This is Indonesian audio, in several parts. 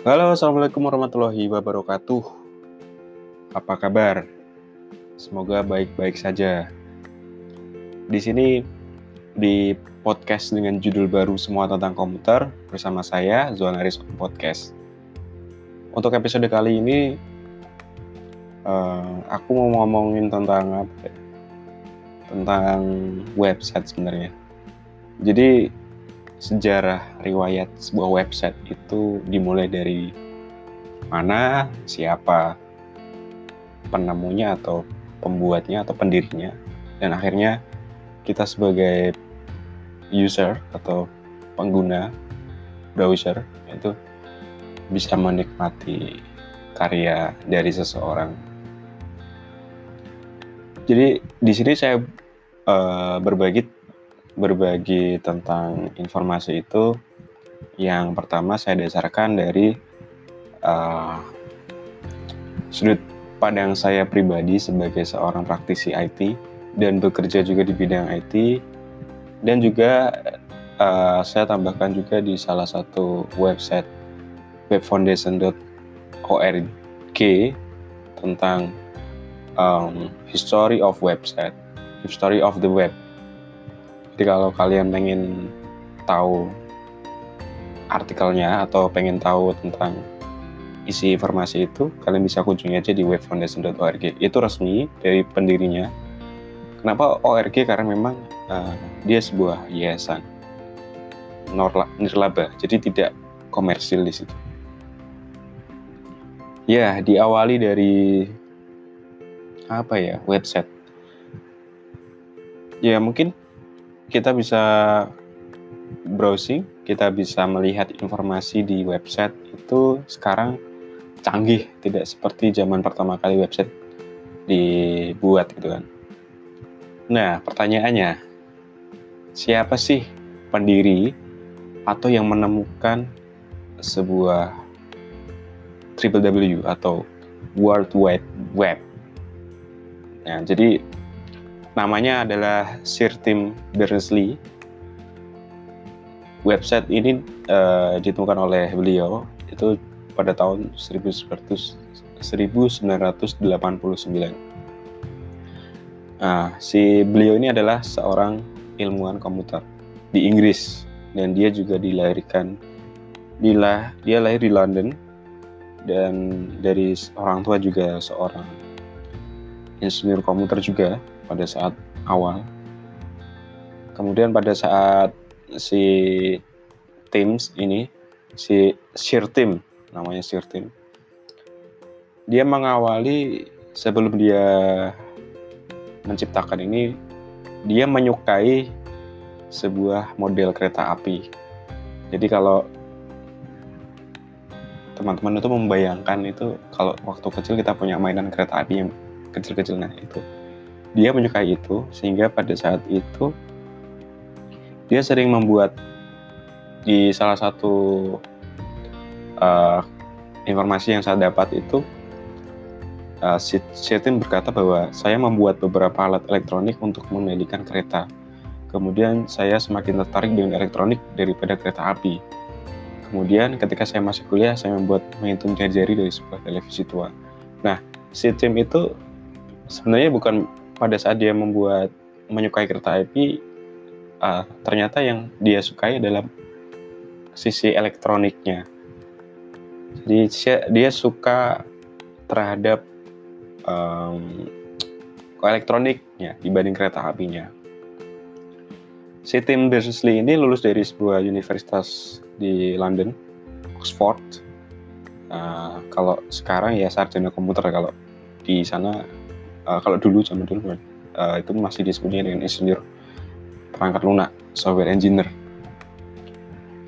Halo, assalamualaikum warahmatullahi wabarakatuh. Apa kabar? Semoga baik-baik saja. Di sini di podcast dengan judul baru semua tentang komputer bersama saya Zonaris Podcast. Untuk episode kali ini uh, aku mau ngomongin tentang apa? Ya? Tentang website sebenarnya. Jadi sejarah riwayat sebuah website itu dimulai dari mana, siapa penemunya atau pembuatnya atau pendirinya dan akhirnya kita sebagai user atau pengguna browser itu bisa menikmati karya dari seseorang. Jadi di sini saya uh, berbagi berbagi tentang informasi itu yang pertama saya dasarkan dari uh, sudut pandang saya pribadi sebagai seorang praktisi IT dan bekerja juga di bidang IT dan juga uh, saya tambahkan juga di salah satu website webfoundation.org tentang um, history of website, history of the web jadi kalau kalian pengen tahu artikelnya atau pengen tahu tentang isi informasi itu, kalian bisa kunjungi aja di webfoundation.org. Itu resmi dari pendirinya. Kenapa ORG? Karena memang uh, dia sebuah yayasan nirlaba, jadi tidak komersil di situ. Ya, diawali dari apa ya website. Ya mungkin kita bisa browsing, kita bisa melihat informasi di website itu sekarang canggih, tidak seperti zaman pertama kali website dibuat gitu kan. Nah, pertanyaannya, siapa sih pendiri atau yang menemukan sebuah triple W atau World Wide Web? Nah, jadi namanya adalah Sir Tim Berners-Lee. Website ini uh, ditemukan oleh beliau itu pada tahun 1900, 1989. Nah, si beliau ini adalah seorang ilmuwan komputer di Inggris dan dia juga dilahirkan dia, dia lahir di London dan dari orang tua juga seorang insinyur komputer juga pada saat awal. Kemudian pada saat si Teams ini, si Sir Tim, namanya Sir Tim, dia mengawali sebelum dia menciptakan ini, dia menyukai sebuah model kereta api. Jadi kalau teman-teman itu membayangkan itu kalau waktu kecil kita punya mainan kereta api yang kecil-kecil nah itu dia menyukai itu sehingga pada saat itu dia sering membuat di salah satu uh, informasi yang saya dapat itu uh, Setin berkata bahwa saya membuat beberapa alat elektronik untuk mengendalikan kereta. Kemudian saya semakin tertarik dengan elektronik daripada kereta api. Kemudian ketika saya masih kuliah, saya membuat menghitung jari-jari dari sebuah televisi tua. Nah, si tim itu sebenarnya bukan pada saat dia membuat menyukai kereta api uh, ternyata yang dia sukai adalah sisi elektroniknya. Jadi dia suka terhadap um, elektroniknya dibanding kereta apinya. Si Tim Berners-Lee ini lulus dari sebuah universitas di London Oxford. Uh, kalau sekarang ya sarjana komputer kalau di sana uh, kalau dulu zaman dulu uh, itu masih disebutnya dengan insinyur perangkat lunak software engineer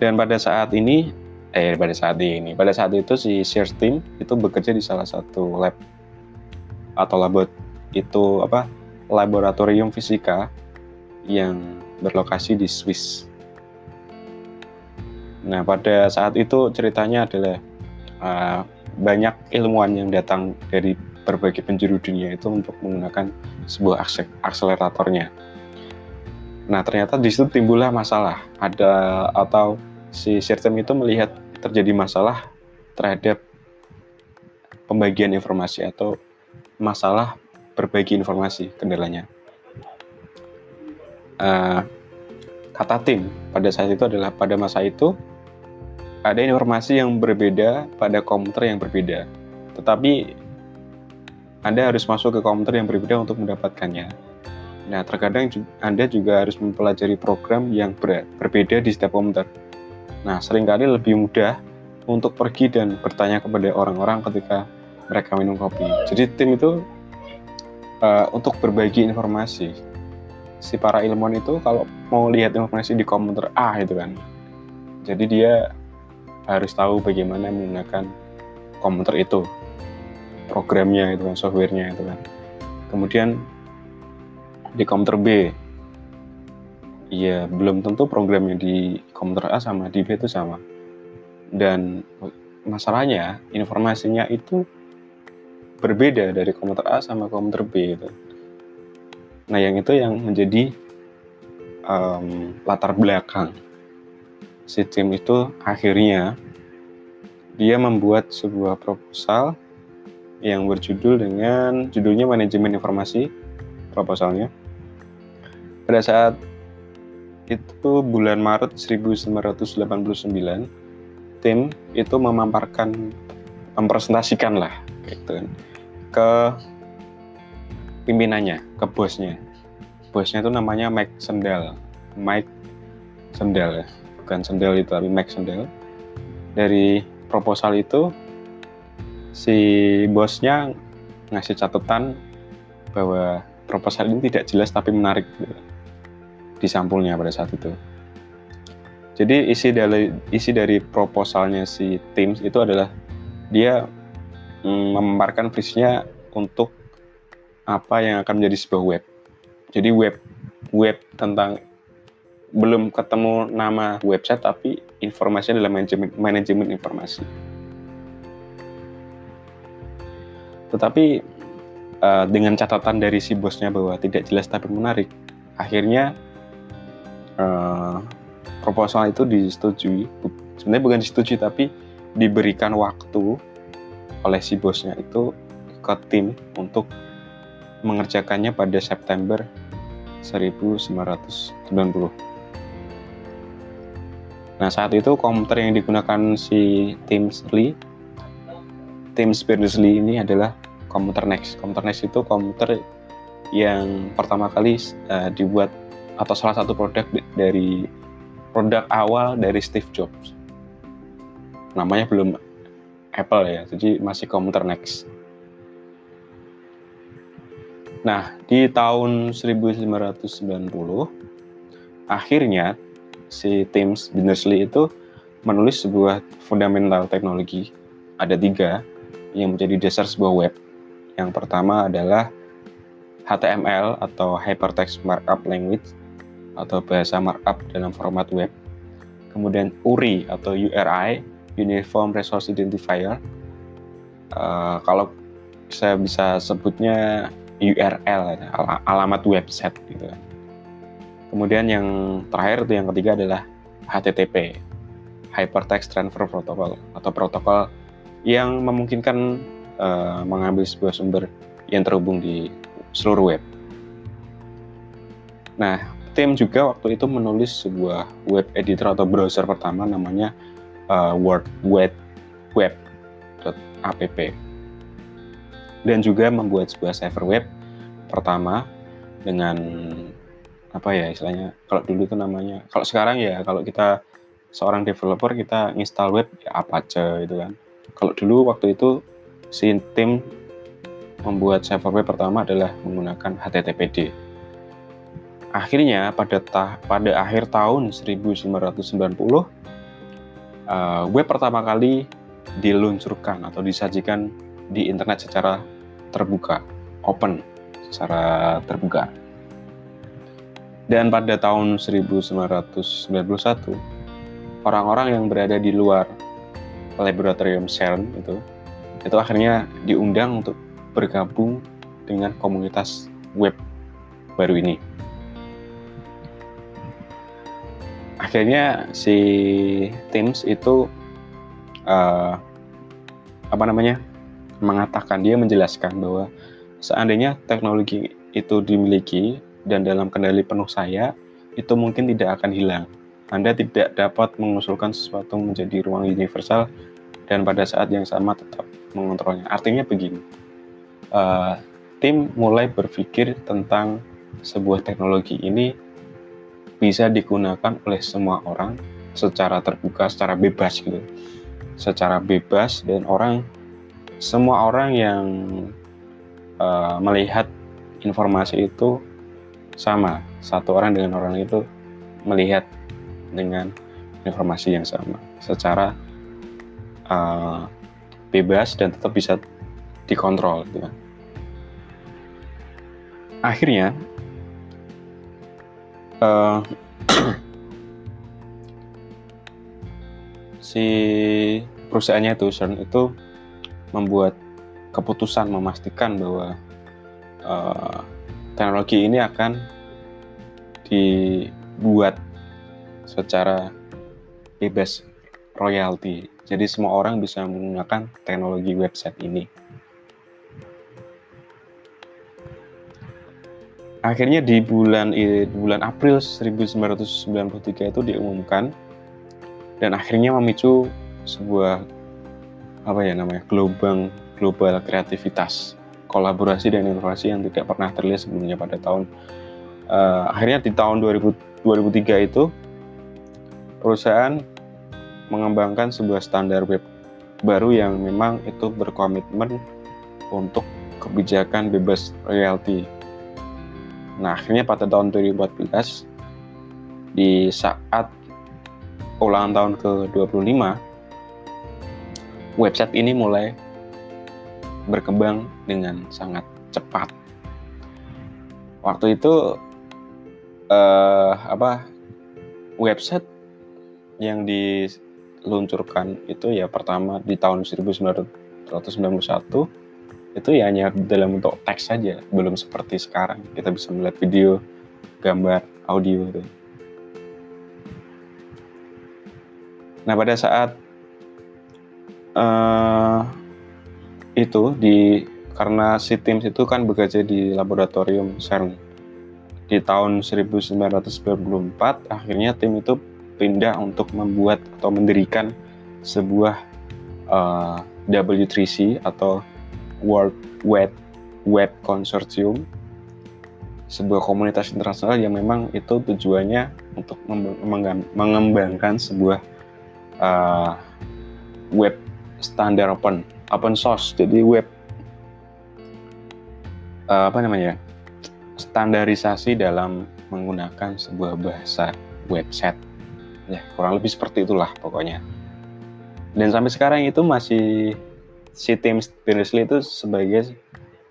dan pada saat ini eh pada saat ini pada saat itu si Sir Team itu bekerja di salah satu lab atau labot itu apa laboratorium fisika yang berlokasi di Swiss. Nah pada saat itu ceritanya adalah uh, banyak ilmuwan yang datang dari berbagai penjuru dunia itu untuk menggunakan sebuah akseleratornya. Nah, ternyata di situ timbullah masalah. Ada atau si sistem itu melihat terjadi masalah terhadap pembagian informasi atau masalah berbagi informasi kendalanya. Uh, kata tim pada saat itu adalah pada masa itu ada informasi yang berbeda pada komputer yang berbeda, tetapi Anda harus masuk ke komputer yang berbeda untuk mendapatkannya. Nah, terkadang Anda juga harus mempelajari program yang ber berbeda di setiap komputer. Nah, sering kali lebih mudah untuk pergi dan bertanya kepada orang-orang ketika mereka minum kopi. Jadi tim itu uh, untuk berbagi informasi. Si para ilmuwan itu kalau mau lihat informasi di komputer A itu kan, jadi dia harus tahu bagaimana menggunakan komputer itu, programnya itu kan, softwarenya itu kan. Kemudian di komputer B, iya belum tentu programnya di komputer A sama di B itu sama. Dan masalahnya informasinya itu berbeda dari komputer A sama komputer B gitu. Nah yang itu yang menjadi um, latar belakang si tim itu akhirnya dia membuat sebuah proposal yang berjudul dengan judulnya manajemen informasi proposalnya pada saat itu bulan Maret 1989 tim itu memamparkan mempresentasikan lah gitu kan ke pimpinannya, ke bosnya. Bosnya itu namanya Mike Sendal. Mike Sendal ya, bukan Sendal itu tapi Mike Sendal. Dari proposal itu si bosnya ngasih catatan bahwa proposal ini tidak jelas tapi menarik gitu, di sampulnya pada saat itu. Jadi isi dari isi dari proposalnya si Teams itu adalah dia Mm, memaparkan visinya untuk apa yang akan menjadi sebuah web. Jadi web web tentang belum ketemu nama website tapi informasinya adalah manajemen, manajemen informasi. Tetapi uh, dengan catatan dari si bosnya bahwa tidak jelas tapi menarik, akhirnya uh, proposal itu disetujui. Sebenarnya bukan disetujui tapi diberikan waktu oleh si bosnya itu ke tim untuk mengerjakannya pada September 1990. Nah, saat itu komputer yang digunakan si Tim Lee, Tim Berners-Lee ini adalah komputer Next. Komputer Next itu komputer yang pertama kali uh, dibuat atau salah satu produk dari produk awal dari Steve Jobs. Namanya belum Apple ya, jadi masih komputer Next. Nah, di tahun 1990, akhirnya si Tim Berners-Lee itu menulis sebuah fundamental teknologi. Ada tiga yang menjadi dasar sebuah web. Yang pertama adalah HTML atau Hypertext Markup Language atau bahasa markup dalam format web. Kemudian URI atau URI Uniform Resource Identifier. Uh, kalau saya bisa sebutnya URL, ya, al alamat website gitu. Kemudian yang terakhir itu yang ketiga adalah HTTP, Hypertext Transfer Protocol atau protokol yang memungkinkan uh, mengambil sebuah sumber yang terhubung di seluruh web. Nah, tim juga waktu itu menulis sebuah web editor atau browser pertama namanya uh, World Wide Web app dan juga membuat sebuah server web pertama dengan apa ya istilahnya kalau dulu itu namanya kalau sekarang ya kalau kita seorang developer kita install web ya aja itu kan kalau dulu waktu itu si tim membuat server pertama adalah menggunakan HTTPD akhirnya pada ta pada akhir tahun 1990 uh, web pertama kali diluncurkan atau disajikan di internet secara terbuka, open, secara terbuka. Dan pada tahun 1991, orang-orang yang berada di luar laboratorium CERN itu, itu akhirnya diundang untuk bergabung dengan komunitas web baru ini. akhirnya si Teams itu uh, apa namanya mengatakan dia menjelaskan bahwa seandainya teknologi itu dimiliki dan dalam kendali penuh saya itu mungkin tidak akan hilang. Anda tidak dapat mengusulkan sesuatu menjadi ruang universal dan pada saat yang sama tetap mengontrolnya. Artinya begini, uh, tim mulai berpikir tentang sebuah teknologi ini bisa digunakan oleh semua orang secara terbuka, secara bebas gitu, secara bebas dan orang semua orang yang uh, melihat informasi itu sama satu orang dengan orang itu melihat dengan informasi yang sama secara uh, bebas dan tetap bisa dikontrol gitu kan. Akhirnya uh, si perusahaannya itu CERN itu membuat keputusan memastikan bahwa uh, teknologi ini akan dibuat secara bebas royalti. Jadi semua orang bisa menggunakan teknologi website ini. Akhirnya di bulan di bulan April 1993 itu diumumkan dan akhirnya memicu sebuah apa ya namanya gelombang global kreativitas kolaborasi dan inovasi yang tidak pernah terlihat sebelumnya pada tahun uh, akhirnya di tahun 2000, 2003 itu perusahaan mengembangkan sebuah standar web baru yang memang itu berkomitmen untuk kebijakan bebas royalti. Nah, akhirnya pada tahun 2014 di saat ulang tahun ke-25 website ini mulai berkembang dengan sangat cepat. Waktu itu uh, apa website yang di luncurkan itu ya pertama di tahun 1991 itu ya hanya dalam bentuk teks saja, belum seperti sekarang kita bisa melihat video, gambar, audio itu. Nah pada saat uh, itu di karena si tim itu kan bekerja di laboratorium CERN di tahun 1994 akhirnya tim itu pindah untuk membuat atau mendirikan sebuah uh, W3C atau World Web Web Consortium sebuah komunitas internasional yang memang itu tujuannya untuk mengembangkan sebuah uh, web standar open open source. Jadi web uh, apa namanya standarisasi dalam menggunakan sebuah bahasa website ya kurang lebih seperti itulah pokoknya. Dan sampai sekarang itu masih si Tim Berners-Lee itu sebagai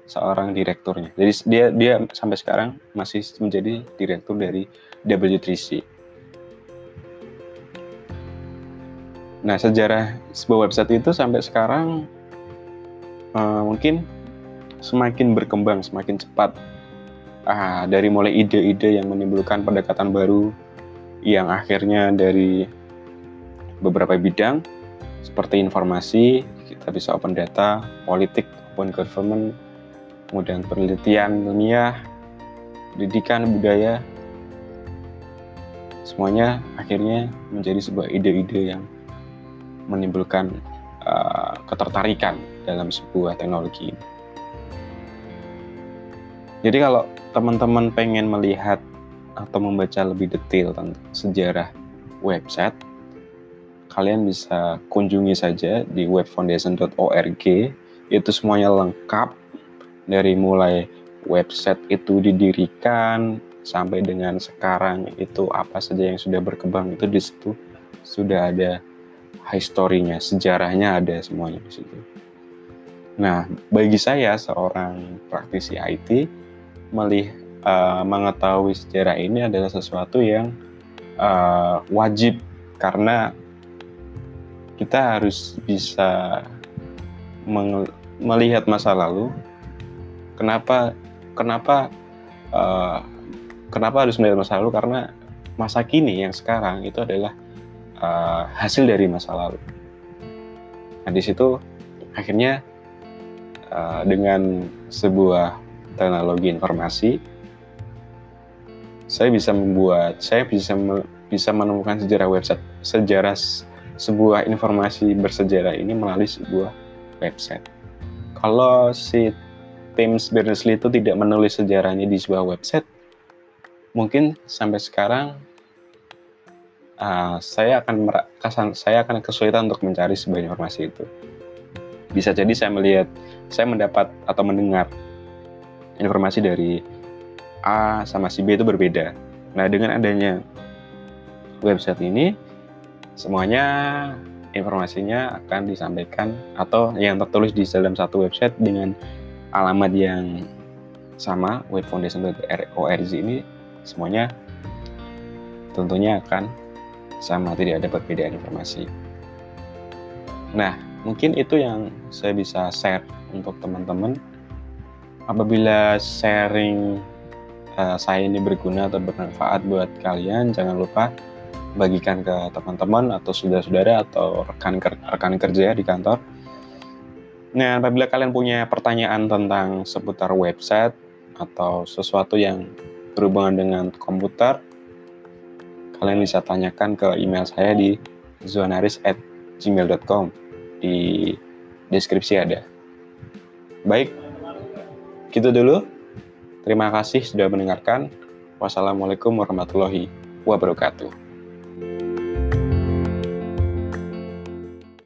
seorang direkturnya. Jadi dia dia sampai sekarang masih menjadi direktur dari W3C nah sejarah sebuah website itu sampai sekarang uh, mungkin semakin berkembang semakin cepat. Ah, dari mulai ide-ide yang menimbulkan pendekatan baru yang akhirnya dari beberapa bidang seperti informasi, kita bisa open data, politik, open government, kemudian penelitian ilmiah, pendidikan, budaya, semuanya akhirnya menjadi sebuah ide-ide yang menimbulkan uh, ketertarikan dalam sebuah teknologi. Jadi kalau teman-teman pengen melihat atau membaca lebih detail tentang sejarah website, kalian bisa kunjungi saja di webfoundation.org. Itu semuanya lengkap dari mulai website itu didirikan sampai dengan sekarang itu apa saja yang sudah berkembang itu di situ sudah ada historinya, sejarahnya ada semuanya di situ. Nah, bagi saya seorang praktisi IT melihat uh, mengetahui sejarah ini adalah sesuatu yang uh, wajib karena kita harus bisa melihat masa lalu. Kenapa kenapa uh, kenapa harus melihat masa lalu? Karena masa kini yang sekarang itu adalah uh, hasil dari masa lalu. Nah di situ akhirnya uh, dengan sebuah teknologi informasi saya bisa membuat saya bisa bisa menemukan sejarah website sejarah sebuah informasi bersejarah ini melalui sebuah website. Kalau si James Berners-Lee itu tidak menulis sejarahnya di sebuah website mungkin sampai sekarang uh, saya akan saya akan kesulitan untuk mencari sebuah informasi itu. Bisa jadi saya melihat saya mendapat atau mendengar informasi dari A sama si B itu berbeda. Nah, dengan adanya website ini, semuanya informasinya akan disampaikan atau yang tertulis di dalam satu website dengan alamat yang sama, webfoundation.org ini semuanya tentunya akan sama, tidak ada perbedaan informasi. Nah, mungkin itu yang saya bisa share untuk teman-teman. Apabila sharing uh, saya ini berguna atau bermanfaat buat kalian, jangan lupa bagikan ke teman-teman atau saudara-saudara atau rekan rekan kerja di kantor. Nah, apabila kalian punya pertanyaan tentang seputar website atau sesuatu yang berhubungan dengan komputer, kalian bisa tanyakan ke email saya di zonaris@gmail.com di deskripsi ada. Baik, gitu dulu. Terima kasih sudah mendengarkan. Wassalamualaikum warahmatullahi wabarakatuh.